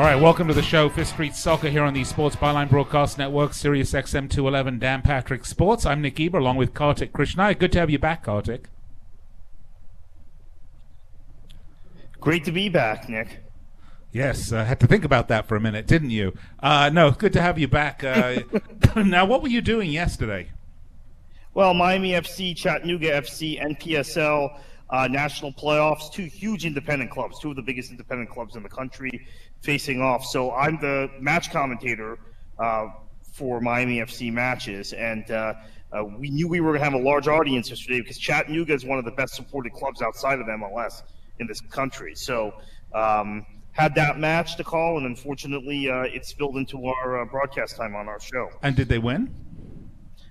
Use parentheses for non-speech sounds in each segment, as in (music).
All right, welcome to the show, Fifth Street Soccer here on the Sports Byline Broadcast Network, Sirius XM 211, Dan Patrick Sports. I'm Nick Eber along with Kartik Krishnaiyer. Good to have you back, Kartik. Great to be back, Nick. Yes, I uh, had to think about that for a minute, didn't you? Uh, no, good to have you back. Uh, (laughs) now, what were you doing yesterday? Well, Miami FC, Chattanooga FC, NPSL, uh, national playoffs, two huge independent clubs, two of the biggest independent clubs in the country facing off. So I'm the match commentator uh, for Miami FC matches, and uh, uh, we knew we were going to have a large audience yesterday because Chattanooga is one of the best supported clubs outside of MLS in this country. So um, had that match to call, and unfortunately, uh, it spilled into our uh, broadcast time on our show. And did they win?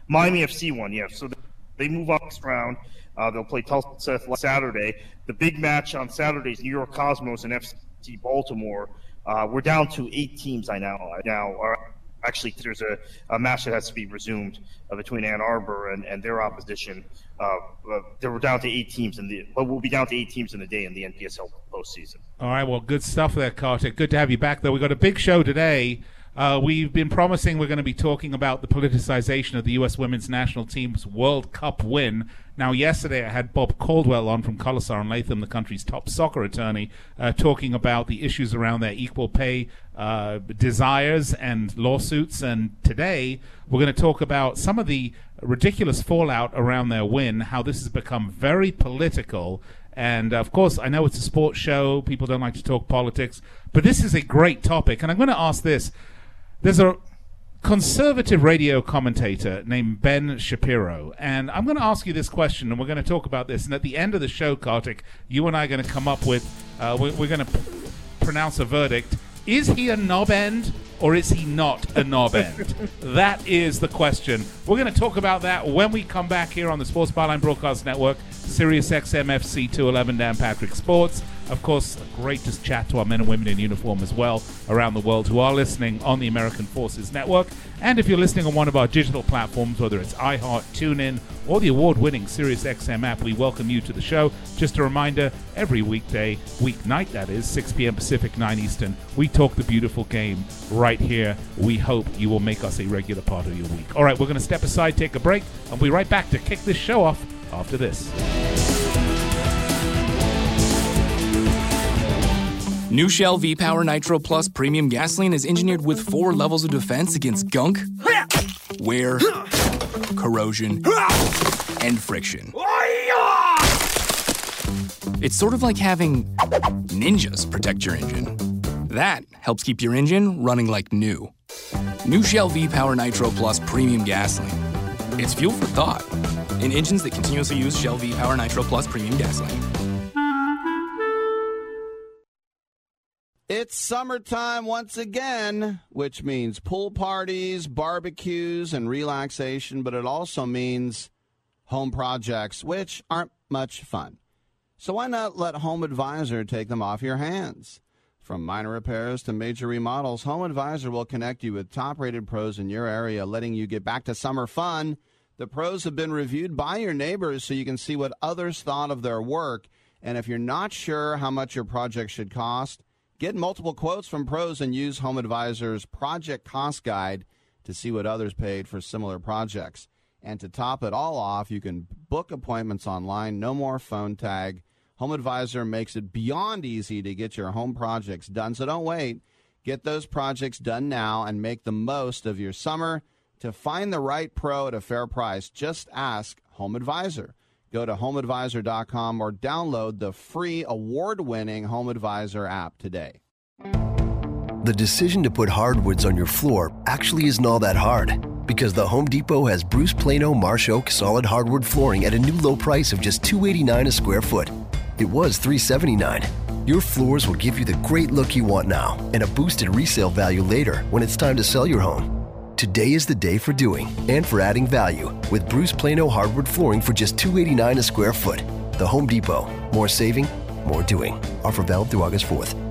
Miami FC won, yeah. So they move up next round. Uh, they'll play Tulsa Saturday. The big match on Saturday is New York Cosmos and FC Baltimore. Uh, we're down to eight teams. I now now are actually there's a, a match that has to be resumed uh, between Ann Arbor and, and their opposition. Uh, uh, they were down to eight teams in the, but we'll be down to eight teams in the day in the NPSL postseason. All right, well, good stuff there, Carter. Good to have you back, though. We got a big show today. Uh, we've been promising we're going to be talking about the politicization of the U.S. women's national team's World Cup win. Now, yesterday I had Bob Caldwell on from Collisar and Latham, the country's top soccer attorney, uh, talking about the issues around their equal pay uh, desires and lawsuits. And today we're going to talk about some of the ridiculous fallout around their win, how this has become very political. And of course, I know it's a sports show. People don't like to talk politics, but this is a great topic. And I'm going to ask this there's a conservative radio commentator named Ben Shapiro. And I'm going to ask you this question, and we're going to talk about this. And at the end of the show, Kartik, you and I are going to come up with, uh, we're, we're going to p- pronounce a verdict. Is he a knob end or is he not a knob end? (laughs) that is the question. We're going to talk about that when we come back here on the Sports Byline Broadcast Network, Sirius XMFC 211 Dan Patrick Sports. Of course, great to chat to our men and women in uniform as well around the world who are listening on the American Forces Network. And if you're listening on one of our digital platforms, whether it's iHeart, TuneIn, or the award-winning SiriusXM app, we welcome you to the show. Just a reminder, every weekday, weeknight that is, 6 p.m. Pacific, 9 Eastern, we talk the beautiful game right here. We hope you will make us a regular part of your week. All right, we're going to step aside, take a break, and we'll be right back to kick this show off after this. New Shell V Power Nitro Plus Premium Gasoline is engineered with four levels of defense against gunk, wear, corrosion, and friction. It's sort of like having ninjas protect your engine. That helps keep your engine running like new. New Shell V Power Nitro Plus Premium Gasoline. It's fuel for thought in engines that continuously use Shell V Power Nitro Plus Premium Gasoline. It's summertime once again, which means pool parties, barbecues, and relaxation, but it also means home projects, which aren't much fun. So why not let Home Advisor take them off your hands? From minor repairs to major remodels, Home Advisor will connect you with top rated pros in your area, letting you get back to summer fun. The pros have been reviewed by your neighbors so you can see what others thought of their work. And if you're not sure how much your project should cost, Get multiple quotes from pros and use Home Advisor's project cost guide to see what others paid for similar projects. And to top it all off, you can book appointments online, no more phone tag. Home Advisor makes it beyond easy to get your home projects done. So don't wait. Get those projects done now and make the most of your summer. To find the right pro at a fair price, just ask Home Advisor. Go to homeadvisor.com or download the free award winning Home Advisor app today. The decision to put hardwoods on your floor actually isn't all that hard because the Home Depot has Bruce Plano Marsh Oak solid hardwood flooring at a new low price of just 289 a square foot. It was 379. Your floors will give you the great look you want now and a boosted resale value later when it's time to sell your home. Today is the day for doing and for adding value with Bruce Plano hardwood flooring for just 289 a square foot. The Home Depot. More saving, more doing. Offer valid through August 4th.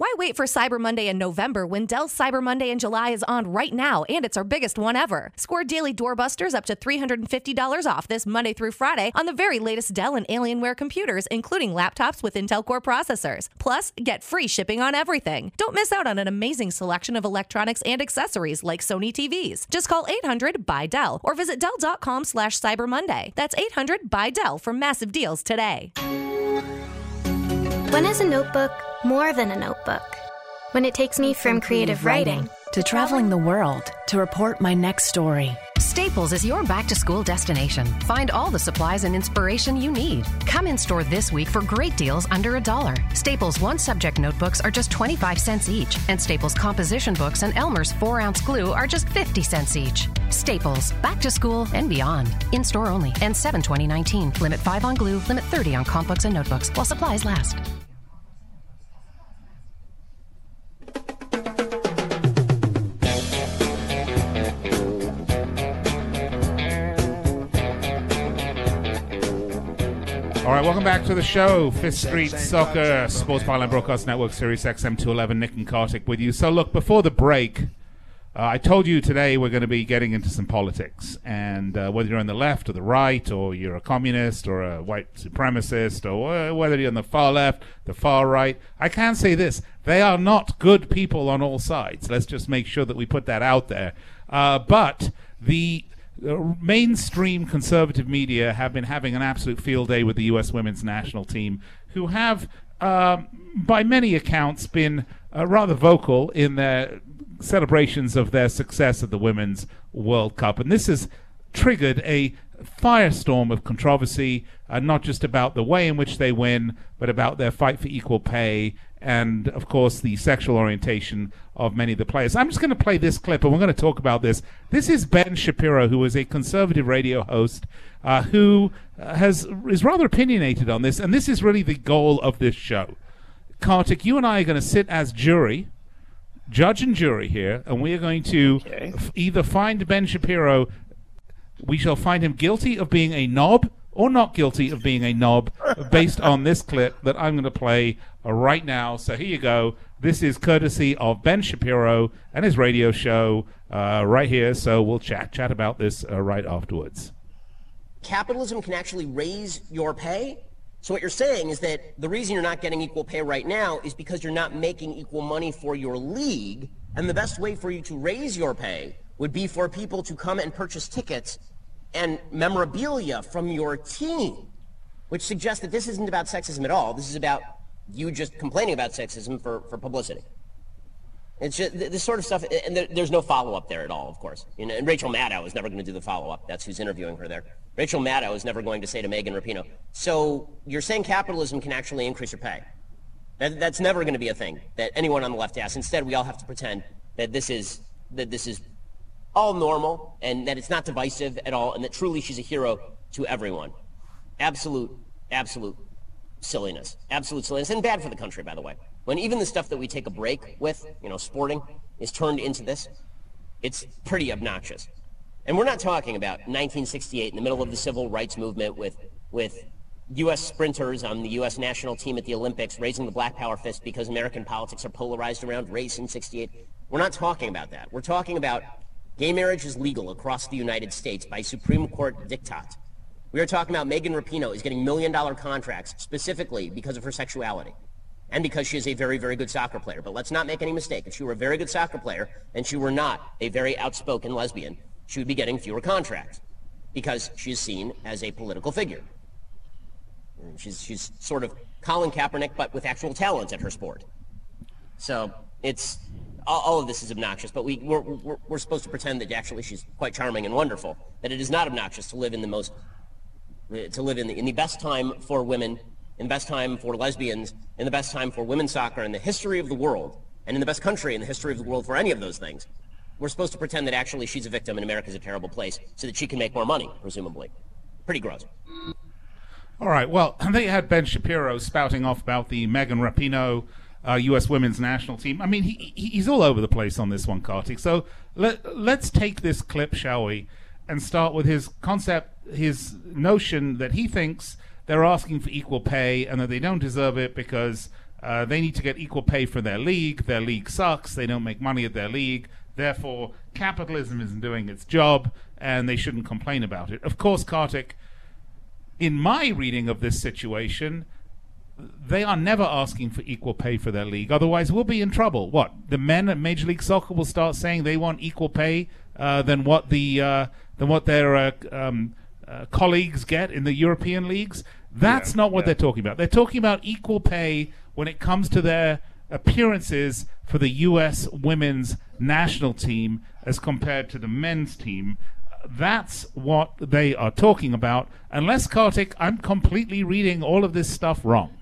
Why wait for Cyber Monday in November when Dell's Cyber Monday in July is on right now and it's our biggest one ever? Score daily doorbusters up to $350 off this Monday through Friday on the very latest Dell and Alienware computers, including laptops with Intel Core processors. Plus, get free shipping on everything. Don't miss out on an amazing selection of electronics and accessories like Sony TVs. Just call 800 by Dell or visit Dell.com slash Cyber Monday. That's 800 by Dell for massive deals today. When is a notebook more than a notebook? When it takes me from creative writing to traveling the world to report my next story. Staples is your back to school destination. Find all the supplies and inspiration you need. Come in store this week for great deals under a dollar. Staples one subject notebooks are just 25 cents each, and Staples composition books and Elmer's 4 ounce glue are just 50 cents each. Staples, back to school and beyond. In store only. And 7 2019. Limit 5 on glue, limit 30 on comp books and notebooks while supplies last. To the show. Fifth Street Soccer, Sports Byline Broadcast Network, Sirius XM 211. Nick and Kartik with you. So, look, before the break, uh, I told you today we're going to be getting into some politics. And uh, whether you're on the left or the right, or you're a communist or a white supremacist, or whether you're on the far left, the far right, I can say this they are not good people on all sides. Let's just make sure that we put that out there. Uh, but the mainstream conservative media have been having an absolute field day with the U.S. women's national team, who have, um, by many accounts, been uh, rather vocal in their celebrations of their success at the Women's World Cup. And this has triggered a firestorm of controversy, uh, not just about the way in which they win, but about their fight for equal pay and, of course, the sexual orientation of many of the players. I'm just going to play this clip, and we're going to talk about this. This is Ben Shapiro, who is a conservative radio host, uh, who uh, has is rather opinionated on this, and this is really the goal of this show. Kartik, you and I are going to sit as jury, judge and jury here, and we are going to Okay. f- either find Ben Shapiro, we shall find him guilty of being a knob or not guilty of being a knob based on this clip that I'm going to play right now. So here you go. This is courtesy of Ben Shapiro and his radio show uh, right here. So we'll chat chat about this uh, right afterwards. capitalism can actually raise your pay. So what you're saying is that the reason you're not getting equal pay right now is because you're not making equal money for your league, and the best way for you to raise your pay would be for people to come and purchase tickets and memorabilia from your team, which suggests that this isn't about sexism at all. This is about you just complaining about sexism for, for publicity. It's just this sort of stuff, and there, there's no follow up there at all, of course. And Rachel Maddow is never going to do the follow up. That's who's interviewing her there. Rachel Maddow is never going to say to Megan Rapinoe, "So you're saying capitalism can actually increase your pay?" That, that's never going to be a thing that anyone on the left asks. Instead, we all have to pretend that this is that this is all normal and that it's not divisive at all, and that truly she's a hero to everyone. Absolute, absolute silliness. Absolute silliness. And bad for the country, by the way. When even the stuff that we take a break with, you know, sporting, is turned into this, it's pretty obnoxious. And we're not talking about 1968 in the middle of the civil rights movement with, with U.S. sprinters on the U.S. national team at the Olympics raising the black power fist because American politics are polarized around race in 68. We're not talking about that. We're talking about gay marriage is legal across the United States by Supreme Court diktat. We are talking about Megan Rapinoe is getting million dollar contracts specifically because of her sexuality. and because she is a very, very good soccer player. But let's not make any mistake. If she were a very good soccer player and she were not a very outspoken lesbian, she would be getting fewer contracts because she is seen as a political figure. She's, she's sort of Colin Kaepernick, but with actual talent at her sport. So it's all, all of this is obnoxious, but we, we're, we're, we're supposed to pretend that actually she's quite charming and wonderful, that it is not obnoxious to live in the most, to live in the, in the best time for women, in the best time for lesbians, in the best time for women's soccer in the history of the world, and in the best country in the history of the world for any of those things. We're supposed to pretend that actually she's a victim and America's a terrible place so that she can make more money, presumably. Pretty gross. All right. Well, (clears throat) they had Ben Shapiro spouting off about the Megan Rapinoe uh, U.S. women's national team. I mean, he, he's all over the place on this one, Kartik. So let, let's take this clip, shall we, and start with his concept, his notion that he thinks they're asking for equal pay and that they don't deserve it because uh, they need to get equal pay for their league. Their league sucks. They don't make money at their league. Therefore, capitalism isn't doing its job and they shouldn't complain about it. Of course, Kartik, in my reading of this situation, they are never asking for equal pay for their league. Otherwise, we'll be in trouble. What the men at Major League Soccer will start saying they want equal pay uh, than what the uh, than what their uh, um, uh, colleagues get in the European leagues. That's yeah, not what yeah. they're talking about. They're talking about equal pay when it comes to their appearances for the U.S. women's national team as compared to the men's team. That's what they are talking about. Unless Kartik, I'm completely reading all of this stuff wrong.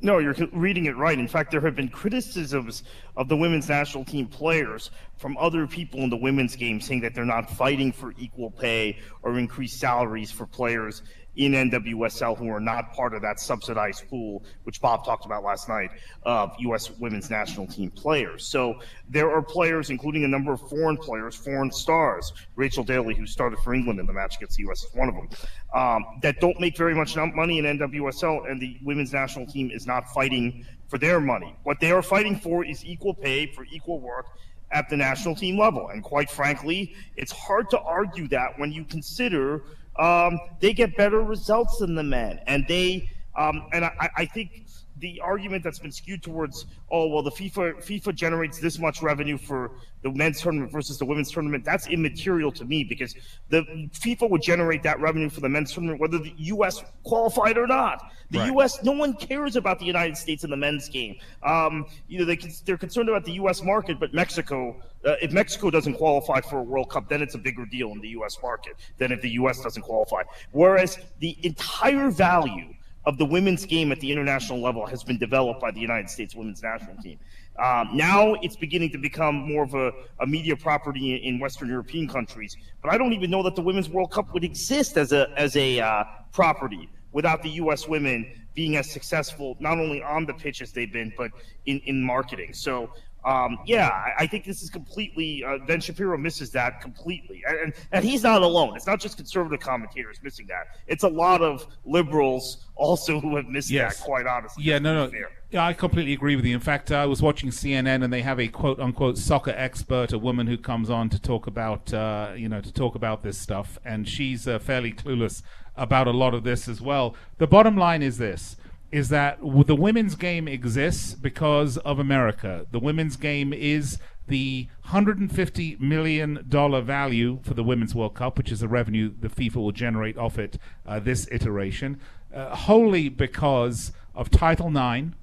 No, you're reading it right. In fact, there have been criticisms of the women's national team players from other people in the women's game saying that they're not fighting for equal pay or increased salaries for players in NWSL who are not part of that subsidized pool, which Bob talked about last night, of U.S. women's national team players. So there are players, including a number of foreign players, foreign stars. Rachel Daly, who started for England in the match against the U.S., is one of them, um, that don't make very much money in NWSL, and the women's national team is not fighting for their money. What they are fighting for is equal pay for equal work at the national team level. And quite frankly, it's hard to argue that when you consider um, they get better results than the men, and they um, and I, I think the argument that's been skewed towards, oh well, the FIFA FIFA generates this much revenue for the men's tournament versus the women's tournament. That's immaterial to me because the FIFA would generate that revenue for the men's tournament whether the U.S. qualified or not. The right. U.S. no one cares about the United States in the men's game. Um, you know they they're concerned about the U.S. market, but Mexico. Uh, if Mexico doesn't qualify for a World Cup, then it's a bigger deal in the U.S. market than if the U.S. doesn't qualify. Whereas the entire value of the women's game at the international level has been developed by the United States women's national team. Um, now it's beginning to become more of a, a media property in, in, Western European countries, but I don't even know that the Women's World Cup would exist as a as a uh, property without the U.S. women being as successful not only on the pitch as they've been, but in, in marketing. So um, yeah, I, I, think this is completely. Uh, ben Shapiro misses that completely, and, and he's not alone. It's not just conservative commentators missing that. It's a lot of liberals also who have missed yes. that. Quite honestly, yeah, no, no, yeah, I completely agree with you. In fact, I was watching CNN, and they have a quote unquote soccer expert, a woman who comes on to talk about, uh, you know, to talk about this stuff, and she's uh, fairly clueless about a lot of this as well. The bottom line is this is that the women's game exists because of America. The women's game is the $150 million value for the Women's World Cup, which is the revenue the FIFA will generate off it uh, this iteration, uh, wholly because of Title IX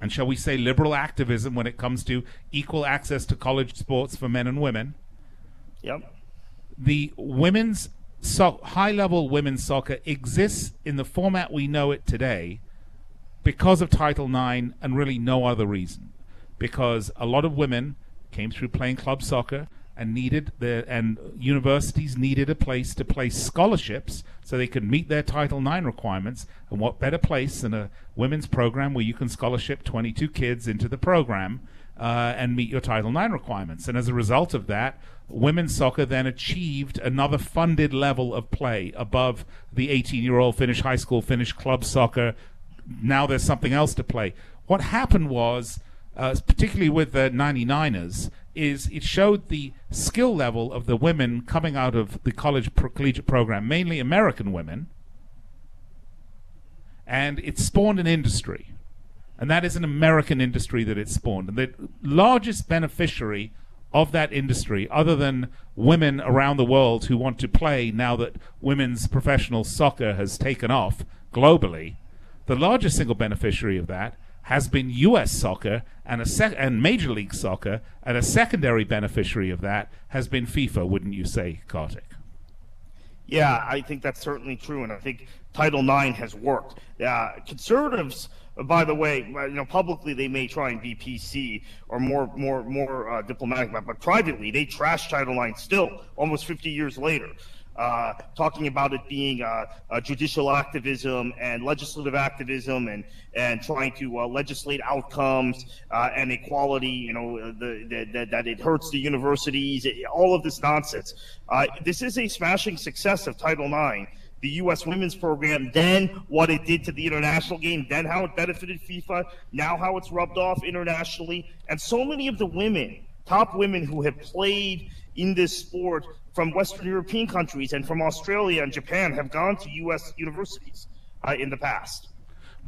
and, shall we say, liberal activism when it comes to equal access to college sports for men and women. Yep. The women's so high level women's soccer exists in the format we know it today because of Title IX and really no other reason. Because a lot of women came through playing club soccer and needed the and universities needed a place to place scholarships so they could meet their Title IX requirements. And what better place than a women's program where you can scholarship 22 kids into the program uh, and meet your Title IX requirements? And as a result of that, women's soccer then achieved another funded level of play above the 18 year old finish high school, finish club soccer. Now there's something else to play. What happened was, uh, particularly with the 99ers, is it showed the skill level of the women coming out of the college pro- collegiate program, mainly American women, and it spawned an industry. and that is an American industry that it spawned. And the largest beneficiary of that industry, other than women around the world who want to play now that women's professional soccer has taken off globally, the largest single beneficiary of that has been U.S. soccer and a sec- and Major League Soccer, and a secondary beneficiary of that has been FIFA. Wouldn't you say, Kartik? Yeah, I think that's certainly true, and I think Title IX has worked. Uh, conservatives, by the way, you know, publicly they may try and be PC or more, more, more uh, diplomatic, but privately they trash Title IX still, almost 50 years later uh, talking about it being uh, judicial activism and legislative activism and, and trying to uh, legislate outcomes uh, and equality, you know, the, the, that it hurts the universities, all of this nonsense. Uh, this is a smashing success of Title IX. The U.S. women's program, then what it did to the international game, then how it benefited FIFA, now how it's rubbed off internationally. And so many of the women, top women who have played in this sport from Western European countries and from Australia and Japan have gone to U.S. universities uh, in the past.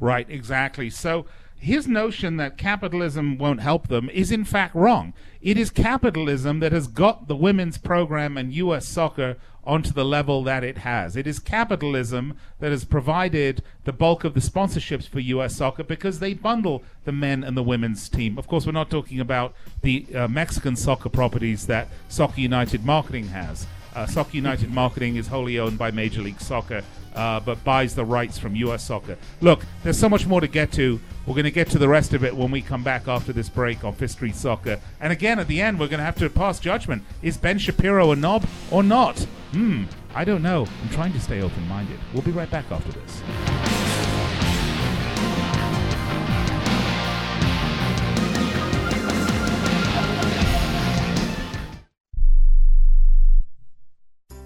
Right, exactly. So his notion that capitalism won't help them is in fact wrong. It is capitalism that has got the women's program and U.S. soccer onto the level that it has. It is capitalism that has provided the bulk of the sponsorships for U.S. soccer because they bundle the men and the women's team. Of course, we're not talking about the uh, Mexican soccer properties that Soccer United Marketing has. Uh, Soccer United Marketing is wholly owned by Major League Soccer, uh, but buys the rights from U.S. Soccer. Look, there's so much more to get to. We're going to get to the rest of it when we come back after this break on Fifth Street Soccer. And again, at the end, we're going to have to pass judgment. Is Ben Shapiro a knob or not? Hmm, I don't know. I'm trying to stay open minded. We'll be right back after this.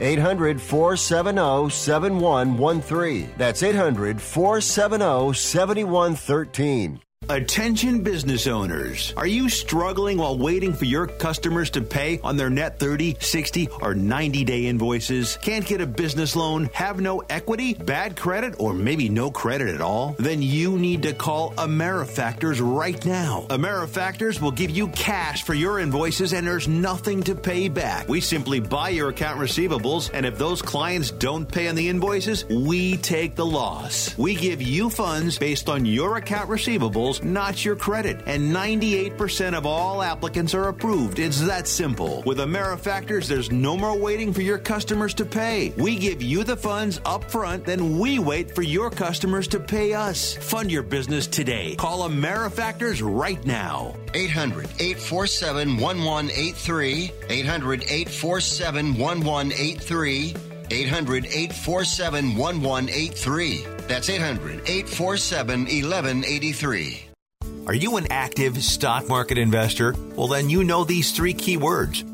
800 470 7113. That's 800 470 7113. Attention business owners. Are you struggling while waiting for your customers to pay on their net 30, 60, or 90 day invoices? Can't get a business loan? Have no equity? Bad credit? Or maybe no credit at all? Then you need to call AmeriFactors right now. AmeriFactors will give you cash for your invoices and there's nothing to pay back. We simply buy your account receivables, and if those clients don't pay on the invoices, we take the loss. We give you funds based on your account receivables not your credit. And 98% of all applicants are approved. It's that simple. With AmeriFactors, there's no more waiting for your customers to pay. We give you the funds up front, then we wait for your customers to pay us. Fund your business today. Call AmeriFactors right now. 800 847 1183. 800 847 1183. 800 847 1183. That's 800 847 1183. Are you an active stock market investor? Well, then you know these three keywords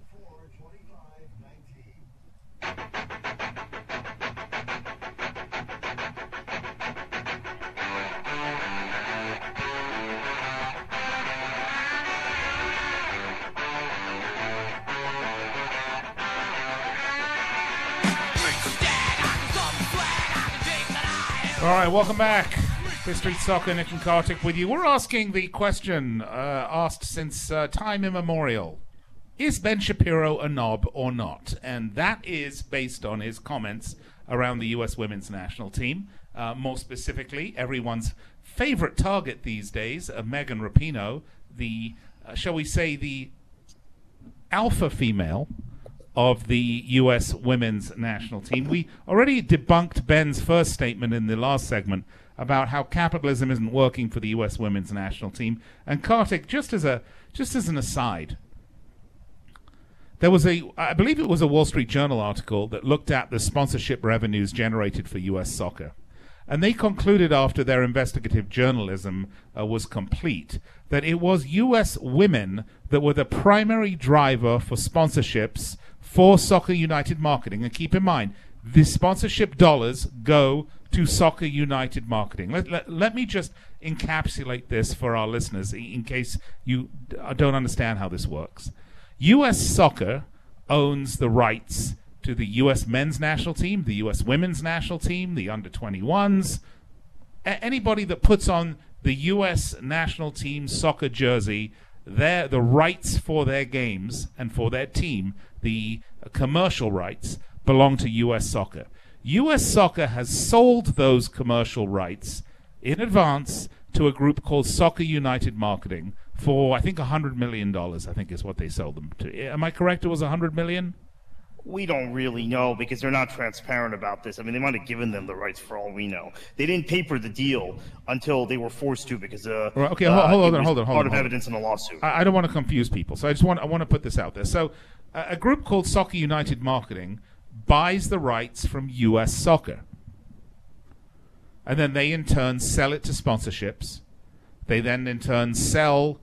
Right, welcome back. Fifth Street Soccer, Nick and Kartik with you. We're asking the question uh, asked since uh, time immemorial. Is Ben Shapiro a knob or not? And that is based on his comments around the U.S. women's national team. Uh, more specifically, everyone's favorite target these days, uh, Megan Rapinoe, the, uh, shall we say, the alpha female of the U.S. women's national team. We already debunked Ben's first statement in the last segment about how capitalism isn't working for the U.S. women's national team. And Kartik, just as a just as an aside, there was a I believe it was a Wall Street Journal article that looked at the sponsorship revenues generated for U.S. soccer. And they concluded after their investigative journalism uh, was complete that it was U.S. women that were the primary driver for sponsorships for Soccer United marketing. And keep in mind, the sponsorship dollars go to Soccer United marketing. Let, let, let me just encapsulate this for our listeners in case you uh, don't understand how this works. U.S. Soccer owns the rights to the U.S. men's national team, the U.S. women's national team, the under 21s, a- anybody that puts on the U.S. national team soccer jersey, their, the rights for their games and for their team, the commercial rights, belong to U.S. soccer. U.S. soccer has sold those commercial rights in advance to a group called Soccer United Marketing for, I think, $100 million, I think is what they sold them to. Am I correct? It was $100 million? We don't really know because they're not transparent about this. I mean, they might have given them the rights for all we know. They didn't paper the deal until they were forced to because uh, Right, okay, uh, hold, hold on, hold on, hold part on. of hold on. evidence in the lawsuit. I, I don't want to confuse people, so I just want I want to put this out there. So, uh, a group called Soccer United Marketing buys the rights from U.S. Soccer, and then they in turn sell it to sponsorships. They then in turn sell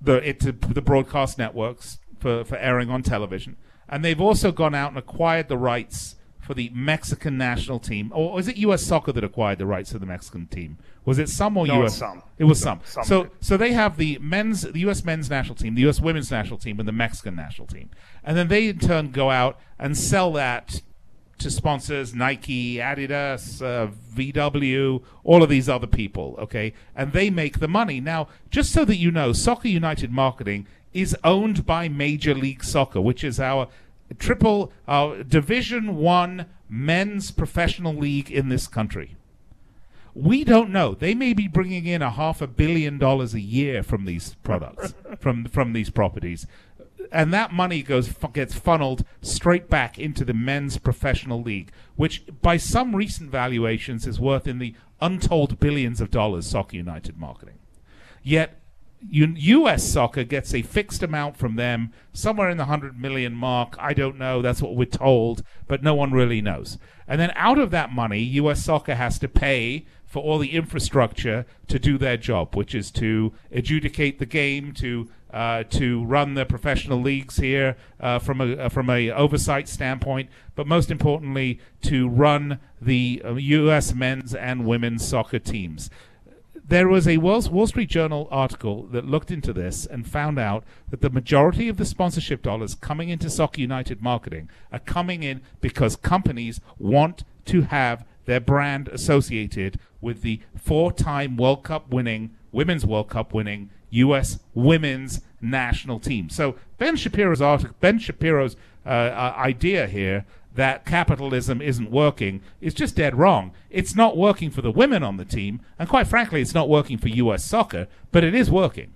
the it to the broadcast networks for, for airing on television, and they've also gone out and acquired the rights for the Mexican national team. Or was it U.S. Soccer that acquired the rights to the Mexican team? Was it some or No, U.S. some. It was some. Some. So so they have the men's, the U.S. men's national team, the U.S. women's national team, and the Mexican national team, and then they in turn go out and sell that to sponsors Nike, Adidas, uh, VW, all of these other people. Okay, and they make the money. Now, just so that you know, Soccer United Marketing is owned by Major League Soccer, which is our triple our Division One men's professional league in this country. We don't know. They may be bringing in a half a billion dollars a year from these products, (laughs) from from these properties, and that money goes gets funneled straight back into the men's professional league, which by some recent valuations is worth in the untold billions of dollars. Soccer United marketing, yet. U.S. soccer gets a fixed amount from them, somewhere in the hundred million mark. I don't know. That's what we're told, but no one really knows. And then out of that money, U.S. soccer has to pay for all the infrastructure to do their job, which is to adjudicate the game, to uh, to run the professional leagues here uh, from a uh, from a oversight standpoint, but most importantly, to run the uh, U.S. men's and women's soccer teams there was a Wall, Street Journal article that looked into this and found out that the majority of the sponsorship dollars coming into Soccer United marketing are coming in because companies want to have their brand associated with the four-time World Cup winning, Women's World Cup winning U.S. women's national team. So Ben Shapiro's article, Ben Shapiro's uh, uh, idea here that capitalism isn't working is just dead wrong. It's not working for the women on the team, and quite frankly, it's not working for U.S. soccer, but it is working.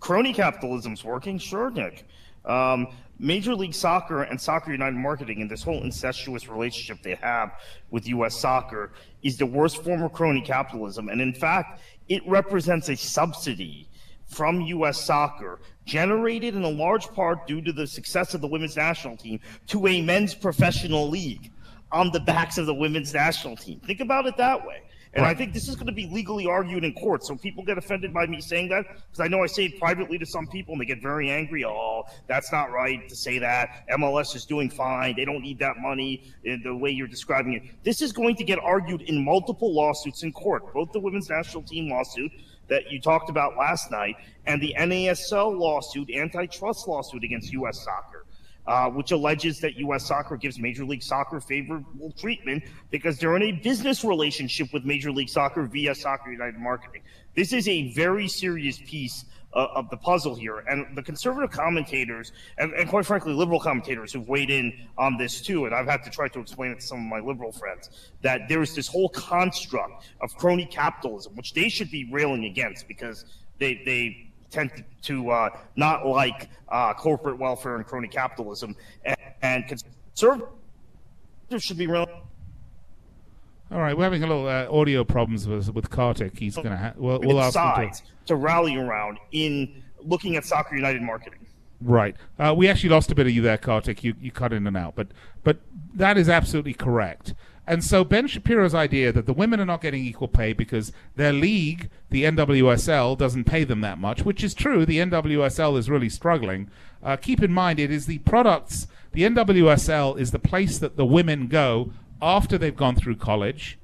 crony capitalism's working, sure, Nick. Um, Major League Soccer and Soccer United Marketing and this whole incestuous relationship they have with U.S. soccer is the worst form of crony capitalism. And in fact, it represents a subsidy from U.S. soccer, generated in a large part due to the success of the women's national team, to a men's professional league on the backs of the women's national team. Think about it that way. And right. I think this is going to be legally argued in court. So people get offended by me saying that because I know I say it privately to some people and they get very angry. Oh, that's not right to say that. MLS is doing fine. They don't need that money in the way you're describing it. This is going to get argued in multiple lawsuits in court, both the women's national team lawsuit that you talked about last night and the NASL lawsuit, antitrust lawsuit against U.S. soccer uh, which alleges that U.S. Soccer gives Major League Soccer favorable treatment because they're in a business relationship with Major League Soccer via Soccer United Marketing. This is a very serious piece uh, of the puzzle here. And the conservative commentators, and, and, quite frankly, liberal commentators who've weighed in on this too, and I've had to try to explain it to some of my liberal friends, that there is this whole construct of crony capitalism, which they should be railing against because they, they tend to uh, not like uh, corporate welfare and crony capitalism, and, and conservatives should be real. All right, we're having a little uh, audio problems with with Kartik. He's going to ha- we'll, we'll ask him to... to rally around in looking at Soccer United marketing. Right. Uh, we actually lost a bit of you there, Kartik. You you cut in and out, but but that is absolutely correct. And so Ben Shapiro's idea that the women are not getting equal pay because their league, the NWSL, doesn't pay them that much, which is true. The NWSL is really struggling. Uh, keep in mind, it is the products, the NWSL is the place that the women go after they've gone through college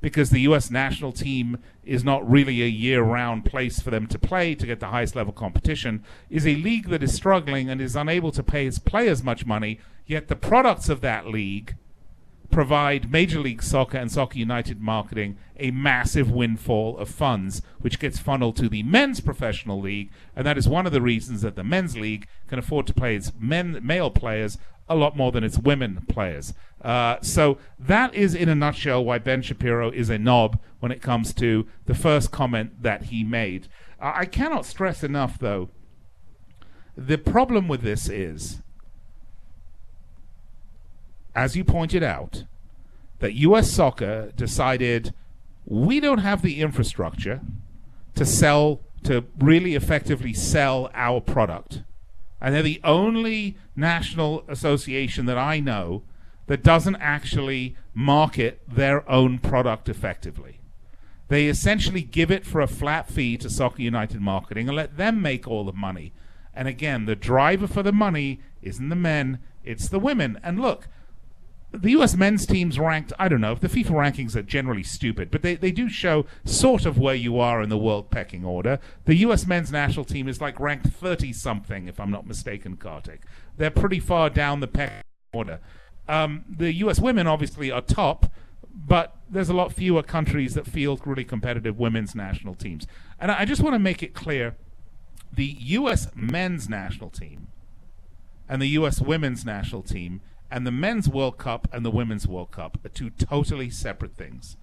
because the U.S. national team is not really a year round place for them to play to get the highest level competition, is a league that is struggling and is unable to pay its players much money, yet the products of that league provide Major League Soccer and Soccer United marketing a massive windfall of funds, which gets funneled to the men's professional league, and that is one of the reasons that the men's league can afford to play its men male players a lot more than its women players. Uh, so that is, in a nutshell, why Ben Shapiro is a knob when it comes to the first comment that he made. I cannot stress enough, though. The problem with this is as you pointed out, that U.S. Soccer decided we don't have the infrastructure to sell, to really effectively sell our product. And they're the only national association that I know that doesn't actually market their own product effectively. They essentially give it for a flat fee to Soccer United Marketing and let them make all the money. And again, the driver for the money isn't the men, it's the women. And look, the U.S. men's team's ranked, I don't know, the FIFA rankings are generally stupid, but they, they do show sort of where you are in the world pecking order. The U.S. men's national team is like ranked 30 something, if I'm not mistaken, Kartik. They're pretty far down the pecking order. Um, the U.S. women obviously are top, but there's a lot fewer countries that field really competitive women's national teams. And I just want to make it clear the U.S. men's national team and the U.S. women's national team and the men's World Cup and the women's World Cup are two totally separate things.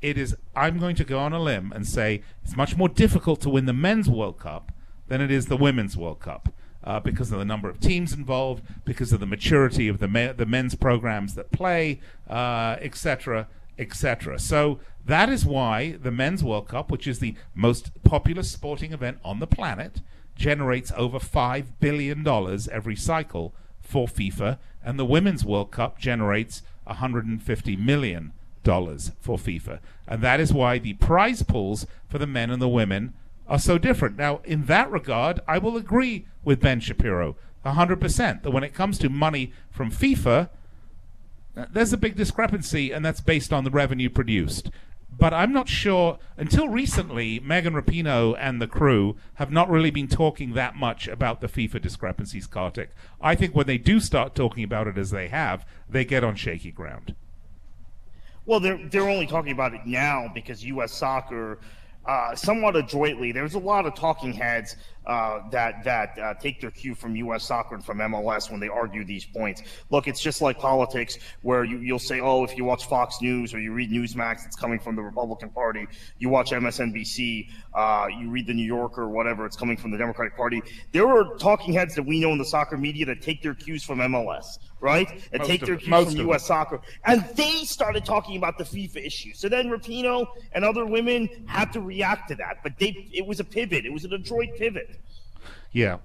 It is, I'm going to go on a limb and say it's much more difficult to win the men's World Cup than it is the women's World Cup. Uh, because of the number of teams involved, because of the maturity of the me- the men's programs that play, etc., uh, etc. Et so that is why the men's World Cup, which is the most popular sporting event on the planet, generates over five billion dollars every cycle for FIFA, and the Women's World Cup generates 150 million dollars for FIFA, and that is why the prize pools for the men and the women are so different. Now, in that regard, I will agree with Ben Shapiro 100% that when it comes to money from FIFA, there's a big discrepancy, and that's based on the revenue produced but I'm not sure. Until recently, Megan Rapinoe and the crew have not really been talking that much about the FIFA discrepancies, Kartik. I think when they do start talking about it as they have, they get on shaky ground. Well, they're they're only talking about it now because U.S. Soccer, uh, somewhat adroitly, there's a lot of talking heads uh, that that uh, take their cue from U.S. soccer and from MLS when they argue these points. Look, it's just like politics, where you, you'll say, "Oh, if you watch Fox News or you read Newsmax, it's coming from the Republican Party. You watch MSNBC, uh, you read the New Yorker, or whatever, it's coming from the Democratic Party." There are talking heads that we know in the soccer media that take their cues from MLS, right, and Most take their cues from U.S. soccer, and they started talking about the FIFA issue. So then Rapinoe and other women had to react to that, but they it was a pivot. It was an adroit pivot. Yeah.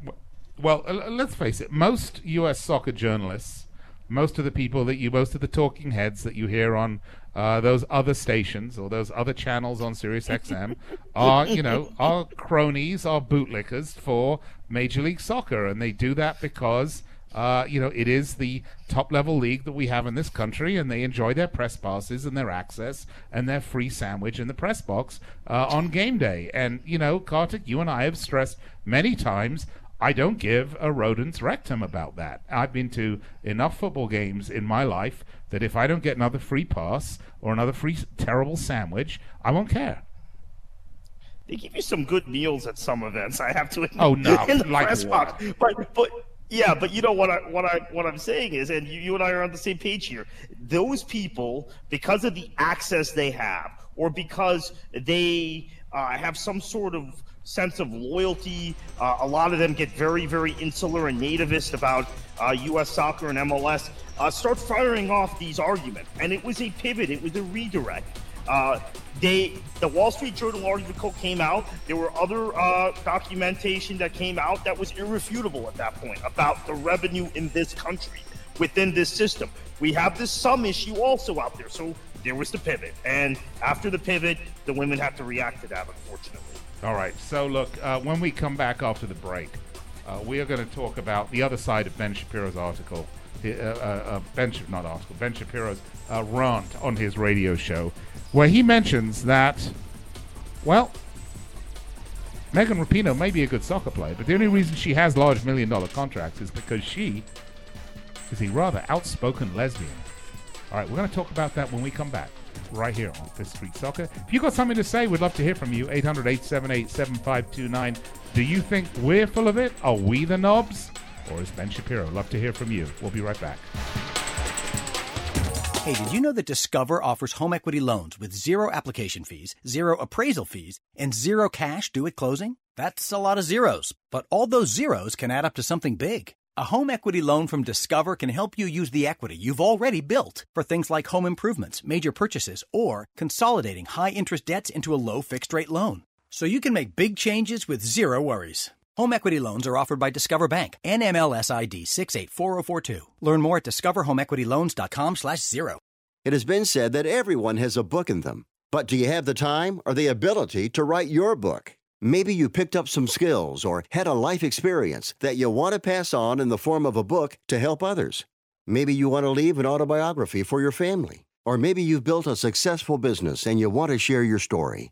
Well, let's face it. Most U.S. soccer journalists, most of the people that you, most of the talking heads that you hear on uh, those other stations or those other channels on Sirius (laughs) XM are, you know, are cronies, are bootlickers for Major League Soccer, and they do that because. Uh, you know, it is the top level league that we have in this country, and they enjoy their press passes and their access and their free sandwich in the press box uh, on game day. And, you know, Kartik, you and I have stressed many times I don't give a rodent's rectum about that. I've been to enough football games in my life that if I don't get another free pass or another free terrible sandwich, I won't care. They give you some good meals at some events. I have to admit. Oh, no. (laughs) in the Like press what? box. But but yeah, but you know what I what I what I'm saying is, and you, you and I are on the same page here. Those people, because of the access they have, or because they uh, have some sort of sense of loyalty, uh, a lot of them get very very insular and nativist about uh, U.S. soccer and MLS. Uh, start firing off these arguments, and it was a pivot. It was a redirect. Uh, they, the Wall Street Journal article came out. There were other uh, documentation that came out that was irrefutable at that point about the revenue in this country within this system. We have this SUM issue also out there. So there was the pivot, and after the pivot, the women have to react to that. Unfortunately. All right. So look, uh, when we come back after the break, uh, we are going to talk about the other side of Ben Shapiro's article. Uh, uh, uh, ben, not article. Ben Shapiro's uh, rant on his radio show, where he mentions that, well, Megan Rapinoe may be a good soccer player, but the only reason she has large million-dollar contracts is because she is a rather outspoken lesbian. All right, we're going to talk about that when we come back, right here on Fifth Street Soccer. If you've got something to say, we'd love to hear from you. 800 878 7529. Do you think we're full of it? Are we the knobs? Or is Ben Shapiro? Love to hear from you. We'll be right back. Hey, did you know that Discover offers home equity loans with zero application fees, zero appraisal fees, and zero cash due at closing? That's a lot of zeros, but all those zeros can add up to something big. A home equity loan from Discover can help you use the equity you've already built for things like home improvements, major purchases, or consolidating high interest debts into a low fixed rate loan. So you can make big changes with zero worries. Home equity loans are offered by Discover Bank, NMLS ID 684042. Learn more at discoverhomeequityloans.com slash zero. It has been said that everyone has a book in them. But do you have the time or the ability to write your book? Maybe you picked up some skills or had a life experience that you want to pass on in the form of a book to help others. Maybe you want to leave an autobiography for your family. Or maybe you've built a successful business and you want to share your story.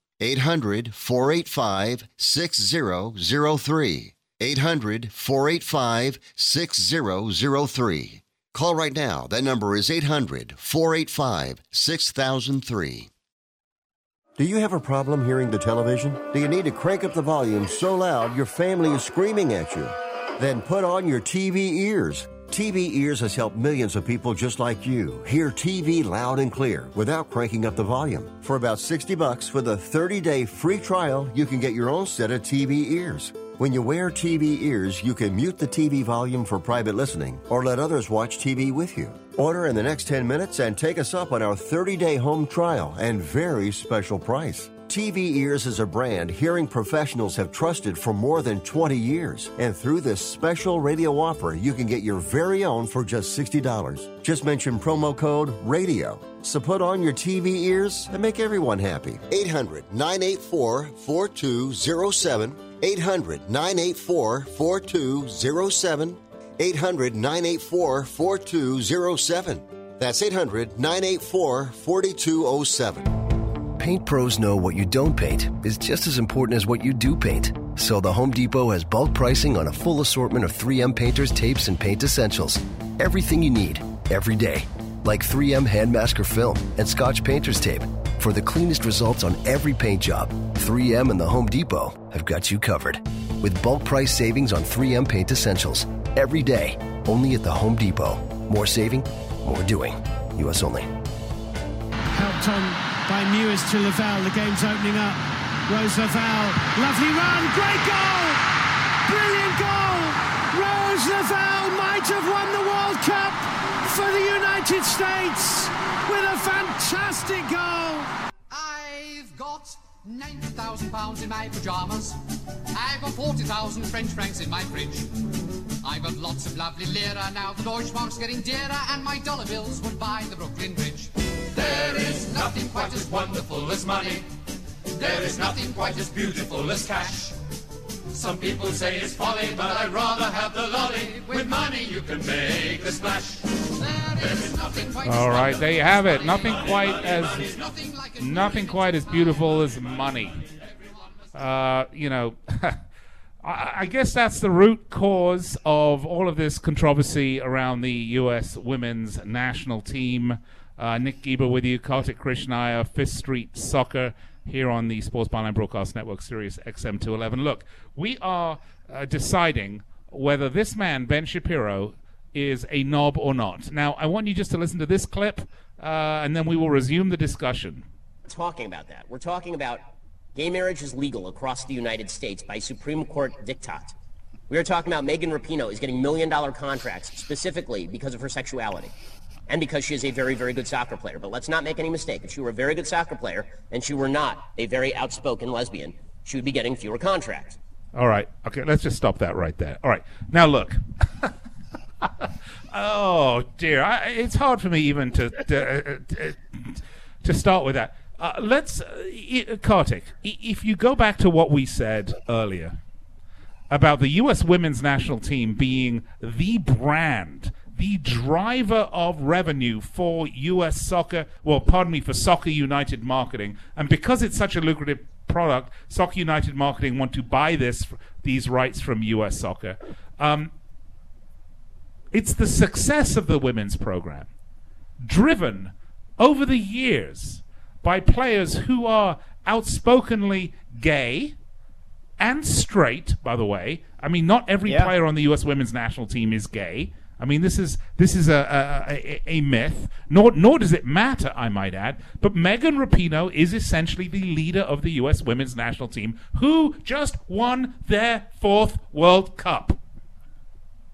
800 485 6003. 800 485 6003. Call right now. That number is 800 485 6003. Do you have a problem hearing the television? Do you need to crank up the volume so loud your family is screaming at you? Then put on your TV ears. TV Ears has helped millions of people just like you hear TV loud and clear without cranking up the volume. For about 60 bucks with a 30-day free trial, you can get your own set of TV ears. When you wear TV ears, you can mute the TV volume for private listening or let others watch TV with you. Order in the next 10 minutes and take us up on our 30-day home trial and very special price. TV Ears is a brand hearing professionals have trusted for more than 20 years. And through this special radio offer, you can get your very own for just $60. Just mention promo code RADIO. So put on your TV ears and make everyone happy. 800 984 4207. 800 984 4207. 800 984 4207. That's 800 984 4207. Paint pros know what you don't paint is just as important as what you do paint. So the Home Depot has bulk pricing on a full assortment of 3M painters, tapes, and paint essentials. Everything you need, every day. Like 3M hand masker film and Scotch painter's tape. For the cleanest results on every paint job, 3M and the Home Depot have got you covered. With bulk price savings on 3M paint essentials. Every day, only at the Home Depot. More saving, more doing. U.S. only. Helped on by Mewis to Lavelle. The game's opening up. Rose Lavelle. Lovely run. Great goal. Brilliant goal. Rose Lavelle might have won the World Cup for the United States with a fantastic goal. I've 90,000 pounds in my pajamas. I've got 40,000 French francs in my fridge. I've got lots of lovely lira now. The Deutschmark's getting dearer, and my dollar bills would buy the Brooklyn Bridge. There is nothing quite as wonderful as money. There is nothing quite as beautiful as cash. Some people say it's folly, but I'd rather have the lolly. With money you can make a splash. There is nothing quite All right, there you have it. Nothing quite as nothing quite as beautiful as money. Uh, you know, (laughs) I, I guess that's the root cause of all of this controversy around the U.S. women's national team. Uh, Nick Geber with you, Kartik Krishnaiyer, Fifth Street Soccer here on the Sports Byline Broadcast Network, Sirius XM211. Look, we are uh, deciding whether this man, Ben Shapiro, is a knob or not. Now, I want you just to listen to this clip, uh, and then we will resume the discussion. Talking about that, we're talking about gay marriage is legal across the United States by Supreme Court diktat. We are talking about Megan Rapinoe is getting million dollar contracts specifically because of her sexuality and because she is a very, very good soccer player. But let's not make any mistake. If she were a very good soccer player and she were not a very outspoken lesbian, she would be getting fewer contracts. All right. Okay, let's just stop that right there. All right. Now, look. (laughs) oh, dear. I, it's hard for me even to, to, uh, to start with that. Uh, let's, uh, Kartik, if you go back to what we said earlier about the U.S. women's national team being the brand, the driver of revenue for U.S. soccer, well, pardon me, for Soccer United marketing, and because it's such a lucrative product, Soccer United marketing want to buy this these rights from U.S. Soccer. Um, it's the success of the women's program, driven over the years by players who are outspokenly gay and straight, by the way. I mean, not every Yeah. player on the U.S. women's national team is gay. I mean, this is this is a, a, a, myth. Nor nor does it matter, I might add. But Megan Rapinoe is essentially the leader of the U.S. women's national team, who just won their fourth World Cup.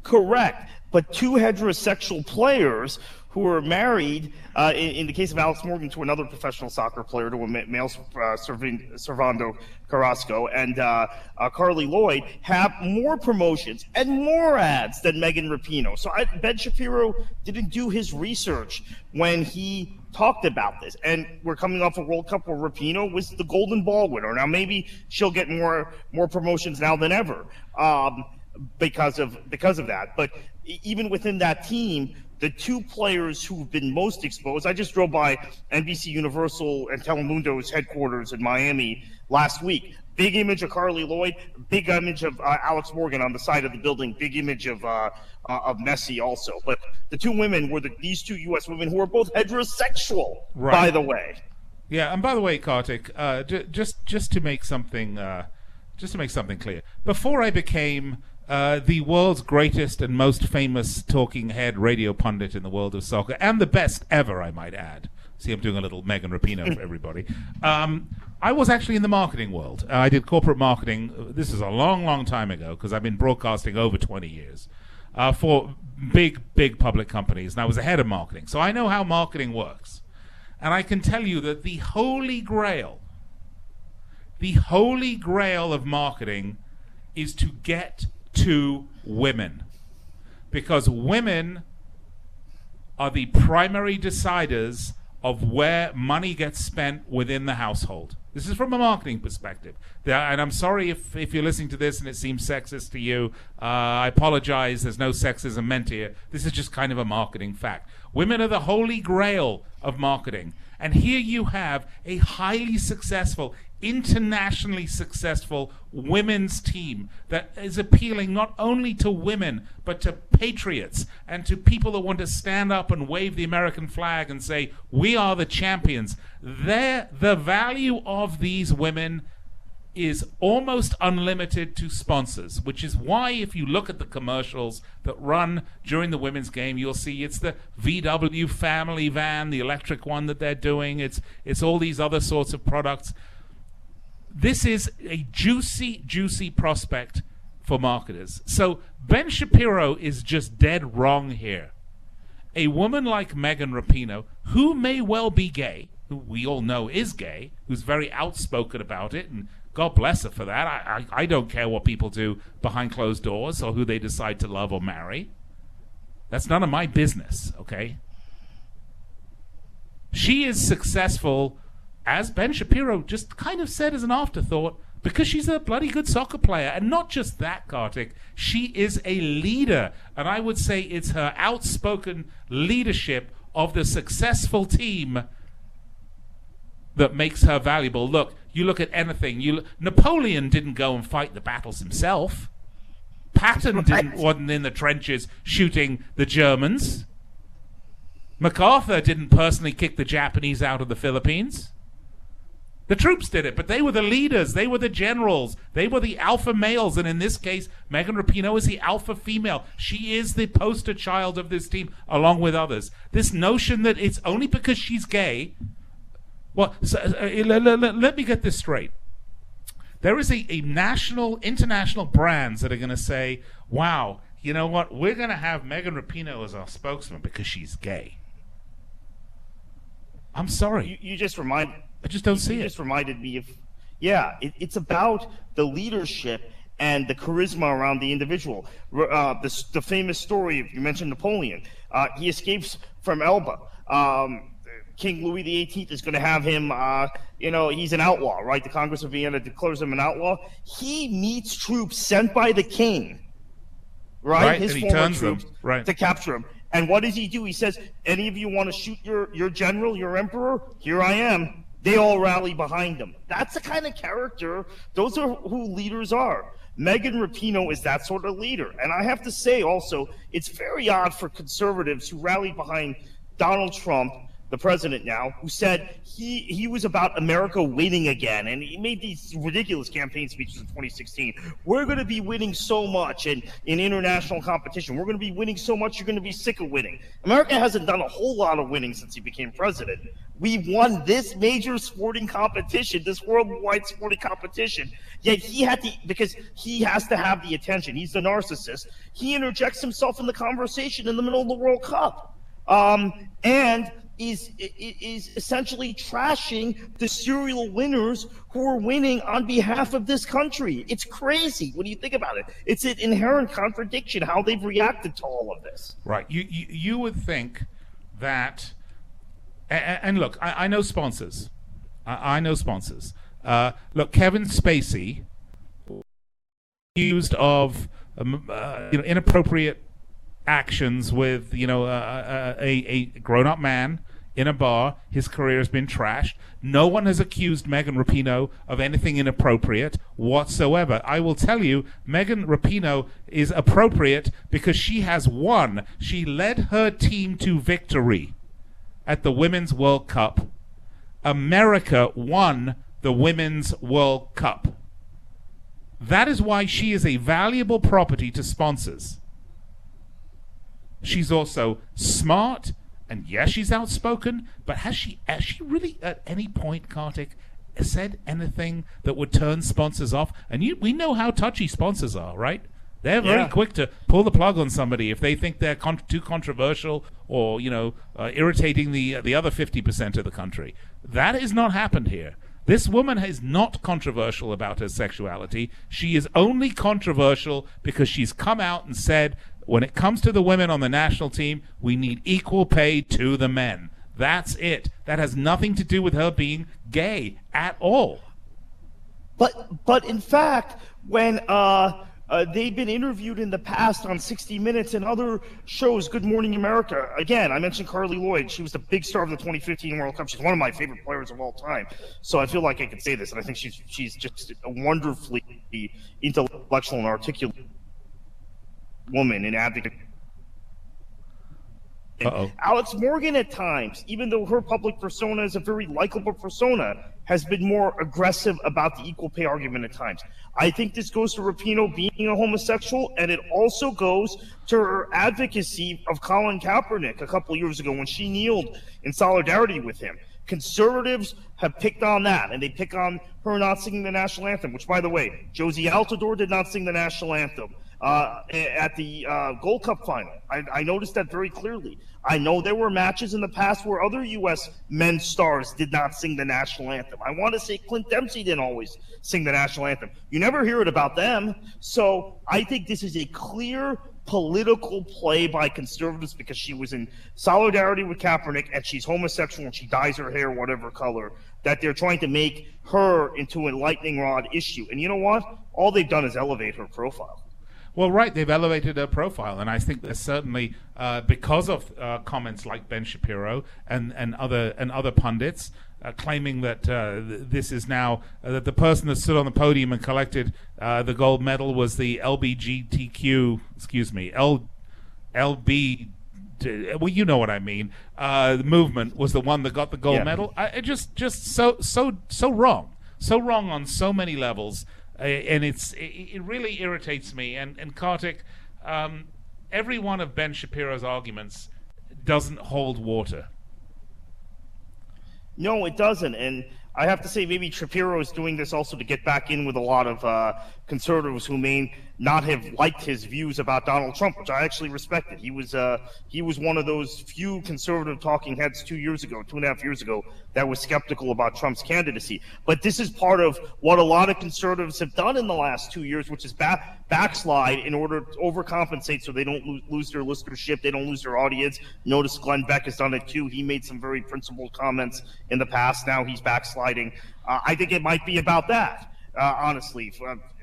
Correct. But two heterosexual players who were married, uh, in, in the case of Alex Morgan, to another professional soccer player, to a male uh, Servando Carrasco, and uh, uh, Carli Lloyd, have more promotions and more ads than Megan Rapinoe. So I, Ben Shapiro didn't do his research when he talked about this. And we're coming off a World Cup where Rapinoe was the Golden Ball winner. Now maybe she'll get more more promotions now than ever. Um, because of because of that. But even within that team, the two players who've been most exposed. I just drove by NBC Universal and Telemundo's headquarters in Miami last week. Big image of Carli Lloyd, big image of uh, Alex Morgan on the side of the building, big image of uh, uh, of Messi also. But the two women were the, these two U.S. women who are both heterosexual, Right. by the way. Yeah, and by the way, Kartik, uh, j- just just to make something uh, just to make something clear, before I became uh, the world's greatest and most famous talking head radio pundit in the world of soccer, and the best ever, I might add. See, I'm doing a little Megan Rapinoe for (laughs) everybody. Um, I was actually in the marketing world. Uh, I did corporate marketing. uh, This is a long, long time ago because I've been broadcasting over 20 years uh, for big, big public companies, and I was the head of marketing. So I know how marketing works. And I can tell you that the holy grail, the holy grail of marketing is to get to women. Because women are the primary deciders of where money gets spent within the household. This is from a marketing perspective. And I'm sorry if, if you're listening to this and it seems sexist to you. Uh, I apologize. There's no sexism meant here. This is just kind of a marketing fact. Women are the holy grail of marketing. And here you have a highly successful, internationally successful women's team that is appealing not only to women, but to patriots and to people that want to stand up and wave the American flag and say, We are the champions. They're, the value of these women is almost unlimited to sponsors, which is why if you look at the commercials that run during the women's game, you'll see it's the VW family van, the electric one that they're doing. It's it's all these other sorts of products. This is a juicy, juicy prospect for marketers. So Ben Shapiro is just dead wrong here. A woman like Megan Rapinoe, who may well be gay, who we all know is gay, who's very outspoken about it and God bless her for that. I, I, I don't care what people do behind closed doors or who they decide to love or marry. That's none of my business, okay? She is successful, as Ben Shapiro just kind of said as an afterthought, because she's a bloody good soccer player. And not just that, Kartik, she is a leader. And I would say it's her outspoken leadership of the successful team that makes her valuable. Look, you look at anything. You Napoleon didn't go and fight the battles himself. Patton didn't wasn't in the trenches shooting the Germans. MacArthur didn't personally kick the Japanese out of the Philippines. The troops did it, but they were the leaders. They were the generals. They were the alpha males. And in this case, Megan Rapinoe is the alpha female. She is the poster child of this team, along with others. This notion that it's only because she's gay well, so, uh, let, let, let, me get this straight. There is a, a national, international brands that are going to say, wow, you know what? We're going to have Megan Rapinoe as our spokesman because she's gay. I'm sorry. You, you just remind. I just don't see you it. just reminded me of. Yeah, it, it's about the leadership and the charisma around the individual. Uh, the, the famous story, you mentioned Napoleon. Uh, he escapes from Elba. Um, King Louis XVIII is going to have him, uh, you know, he's an outlaw, right? The Congress of Vienna declares him an outlaw. He meets troops sent by the king, right? right His and former turns troops them, right. to capture him. And what does he do? He says, "Any of you want to shoot your your general, your emperor? Here I am." They all rally behind him. That's the kind of character. Those are who leaders are. Megan Rapinoe is that sort of leader. And I have to say also, it's very odd for conservatives who rallied behind Donald Trump the president now, who said he he was about America winning again, and he made these ridiculous campaign speeches in 2016. We're going to be winning so much in in international competition. We're going to be winning so much. You're going to be sick of winning. America hasn't done a whole lot of winning since he became president. We won this major sporting competition, this worldwide sporting competition. Yet he had to because he has to have the attention. He's the narcissist. He interjects himself in the conversation in the middle of the World Cup. Um, and is is essentially trashing the serial winners who are winning on behalf of this country. It's crazy when you think about it. It's an inherent contradiction how they've reacted to all of this. Right. You you, you would think that, and, look, I, I, know sponsors. I, I know sponsors. Uh, look, Kevin Spacey accused of um, uh, you know inappropriate actions with you know uh, a, a grown-up man in a bar. His career has been trashed. No one has accused Megan Rapinoe of anything inappropriate whatsoever. I will tell you, Megan Rapinoe is appropriate because she has won. She led her team to victory at the Women's World Cup. America won the Women's World Cup. That is why she is a valuable property to sponsors. She's also smart and yes, she's outspoken, but has she has she really at any point, Kartik, said anything that would turn sponsors off? And you, we know how touchy sponsors are, right? They're very Yeah. quick to pull the plug on somebody if they think they're con- too controversial or you know uh, irritating the the other fifty percent of the country. That has not happened here. This woman is not controversial about her sexuality. She is only controversial because she's come out and said, when it comes to the women on the national team, we need equal pay to the men. That's it. That has nothing to do with her being gay at all. But but in fact, when uh, uh, they've been interviewed in the past on 60 Minutes and other shows. Good Morning America. Again, I mentioned Carli Lloyd. She was the big star of the 2015 World Cup. She's one of my favorite players of all time. So I feel like I could say this, and I think she's she's just wonderfully intellectual and articulate woman and advocate. Uh-oh. Alex Morgan, at times, even though her public persona is a very likable persona, has been more aggressive about the equal pay argument at times. I think this goes to Rapinoe being a homosexual, and it also goes to her advocacy of Colin Kaepernick a couple years ago when she kneeled in solidarity with him. Conservatives have picked on that, and they pick on her not singing the national anthem, which, by the way, Jozy Altidore did not sing the national anthem uh, at the uh, Gold Cup final. I, I, noticed that very clearly. I know there were matches in the past where other U.S. men's stars did not sing the national anthem. I want to say Clint Dempsey didn't always sing the national anthem. You never hear it about them. So I think this is a clear political play by conservatives because she was in solidarity with Kaepernick and she's homosexual and she dyes her hair whatever color that they're trying to make her into a lightning rod issue. And you know what? All they've done is elevate her profile. Well, right, they've elevated her profile, and I think that certainly uh, because of uh, comments like Ben Shapiro and, and other and other pundits uh, claiming that uh, th- this is now uh, that the person that stood on the podium and collected uh, the gold medal was the LBGTQ, excuse me, L LB. Well, you know what I mean. the movement was the one that got the gold Yeah. medal. I, it just, just so, so, so wrong, so wrong on so many levels and it's it, it really irritates me. And and Kartik, um, every one of Ben Shapiro's arguments doesn't hold water. No, it doesn't. And I have to say, maybe Shapiro is doing this also to get back in with a lot of uh, conservatives who may not have liked his views about Donald Trump, which I actually respected. He was uh, he was one of those few conservative talking heads two years ago, two and a half years ago, that was skeptical about Trump's candidacy. But this is part of what a lot of conservatives have done in the last two years, which is back backslide in order to overcompensate so they don't lose, lose their listenership, they don't lose their audience. Notice Glenn Beck has done it too. He made some very principled comments in the past. Now he's backsliding. Uh, I think it might be about that. Uh, honestly,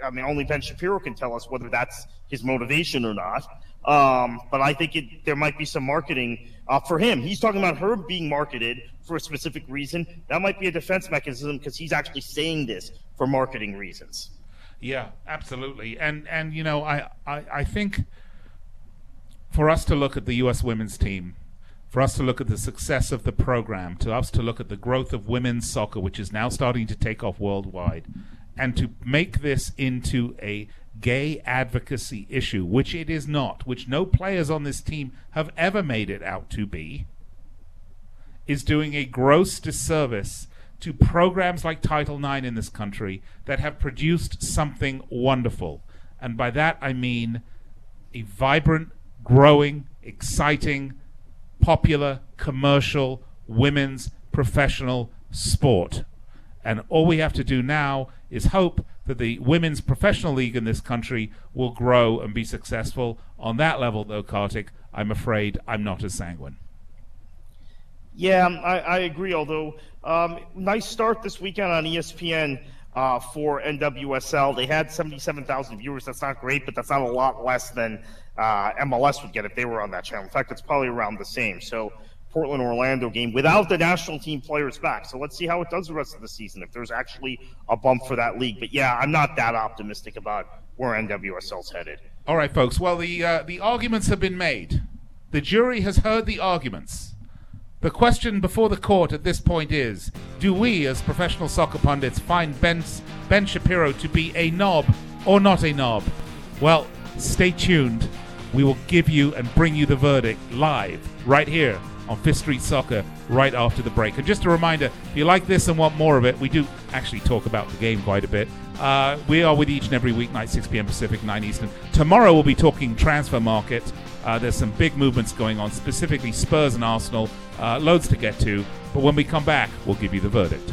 I mean, only Ben Shapiro can tell us whether that's his motivation or not. Um, but I think it, there might be some marketing uh, for him. He's talking about her being marketed for a specific reason. That might be a defense mechanism because he's actually saying this for marketing reasons. Yeah, absolutely. And and you know, I, I, I think for us to look at the US women's team, for us to look at the success of the program, to us to look at the growth of women's soccer, which is now starting to take off worldwide, and to make this into a gay advocacy issue, which it is not, which no players on this team have ever made it out to be, is doing a gross disservice to programs like Title IX in this country that have produced something wonderful. And by that I mean a vibrant, growing, exciting, popular, commercial, women's professional sport. And all we have to do now is hope that the women's professional league in this country will grow and be successful. On that level, though, Kartik, I'm afraid I'm not as sanguine. Yeah, um, I, I agree. Although, um, nice start this weekend on ESPN uh, for NWSL. They had 77,000 viewers. That's not great, but that's not a lot less than uh, MLS would get if they were on that channel. In fact, it's probably around the same. So, Portland Orlando game without the national team players back. So let's see how it does the rest of the season if there's actually a bump for that league. But yeah, I'm not that optimistic about where NWSL's headed. All right, folks. Well, the uh, the arguments have been made. The jury has heard the arguments. The question before the court at this point is: Do we, as professional soccer pundits, find Ben Ben Shapiro to be a knob or not a knob? Well, stay tuned. We will give you and bring you the verdict live right here on Fifth Street Soccer right after the break. And just a reminder, if you like this and want more of it, we do actually talk about the game quite a bit. Uh, we are with each and every weeknight, 6 p.m. Pacific, 9 Eastern. Tomorrow we'll be talking transfer market. Uh, there's some big movements going on, specifically Spurs and Arsenal. Uh, loads to get to. But when we come back, we'll give you the verdict.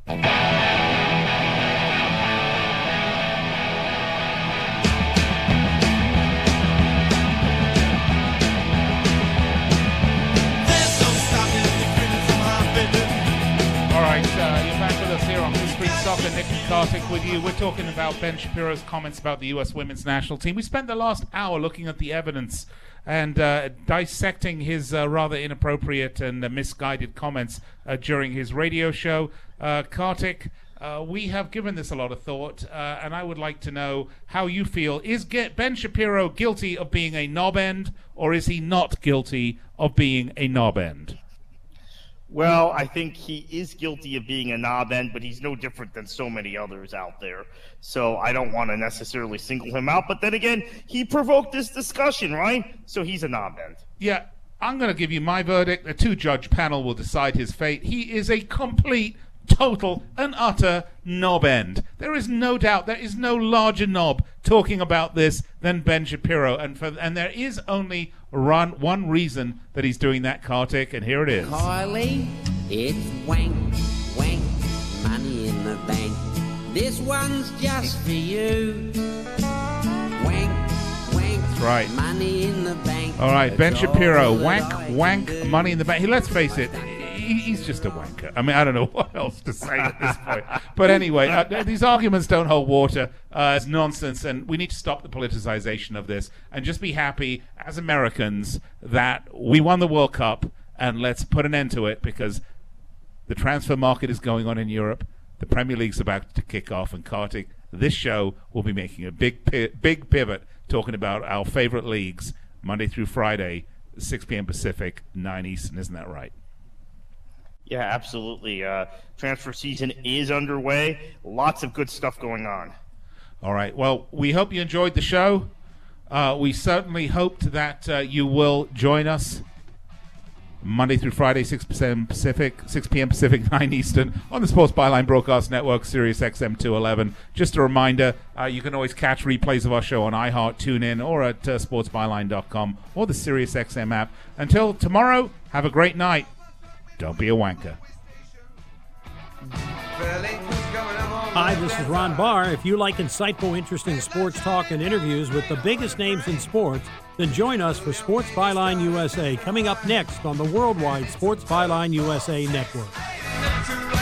Kartik with you. We're talking about Ben Shapiro's comments about the U.S. women's national team. We spent the last hour looking at the evidence and uh, dissecting his uh, rather inappropriate and uh, misguided comments uh, during his radio show. Uh, Kartik, uh, we have given this a lot of thought, and I would like to know how you feel. Is Ben Shapiro guilty of being a knob end, or is he not guilty of being a knob end? Well, I think he is guilty of being a knob end, but he's no different than so many others out there. So I don't want to necessarily single him out. But then again, he provoked this discussion, right? So he's a knob end. Yeah, I'm going to give you my verdict. The two judge panel will decide his fate. He is a complete, total, and utter knob end. There is no doubt there is no larger knob talking about this than Ben Shapiro. And, for, and there is only run, one reason that he's doing that, Kartik, and here it is. Kylie, it's wank, wank, money in the bank. This one's just for you. Wank, wank, That's right. money in the bank. All right, Ben Shapiro, wank, wank, money in the bank. Hey, let's face it, he, he's just a wanker. I mean, I don't know (laughs) what else to say at this point. But anyway, uh, these arguments don't hold water. Uh, it's nonsense, and we need to stop the politicization of this and just be happy as Americans that we won the World Cup, and let's put an end to it because the transfer market is going on in Europe. The Premier League's about to kick off, and Kartik, this show will be making a big, big pivot, talking about our favorite leagues Monday through Friday, 6 p.m. Pacific, 9 Eastern. Isn't that right? Yeah, absolutely. Uh, transfer season is underway. Lots of good stuff going on. All right. Well, we hope you enjoyed the show. Uh, we certainly hoped that uh, you will join us Monday through Friday, 6 p.m. Pacific, 6 p.m. Pacific, (laughs) 9 Eastern, on the Sports Byline Broadcast Network, Sirius XM 211. Just a reminder, uh, you can always catch replays of our show on iHeart, TuneIn, or at uh, sportsbyline.com or the Sirius XM app. Until tomorrow, have a great night. Don't be a wanker. Hi, this is Ron Barr. If you like insightful, interesting sports talk and interviews with the biggest names in sports, then join us for Sports Byline USA coming up next on the worldwide Sports Byline USA network.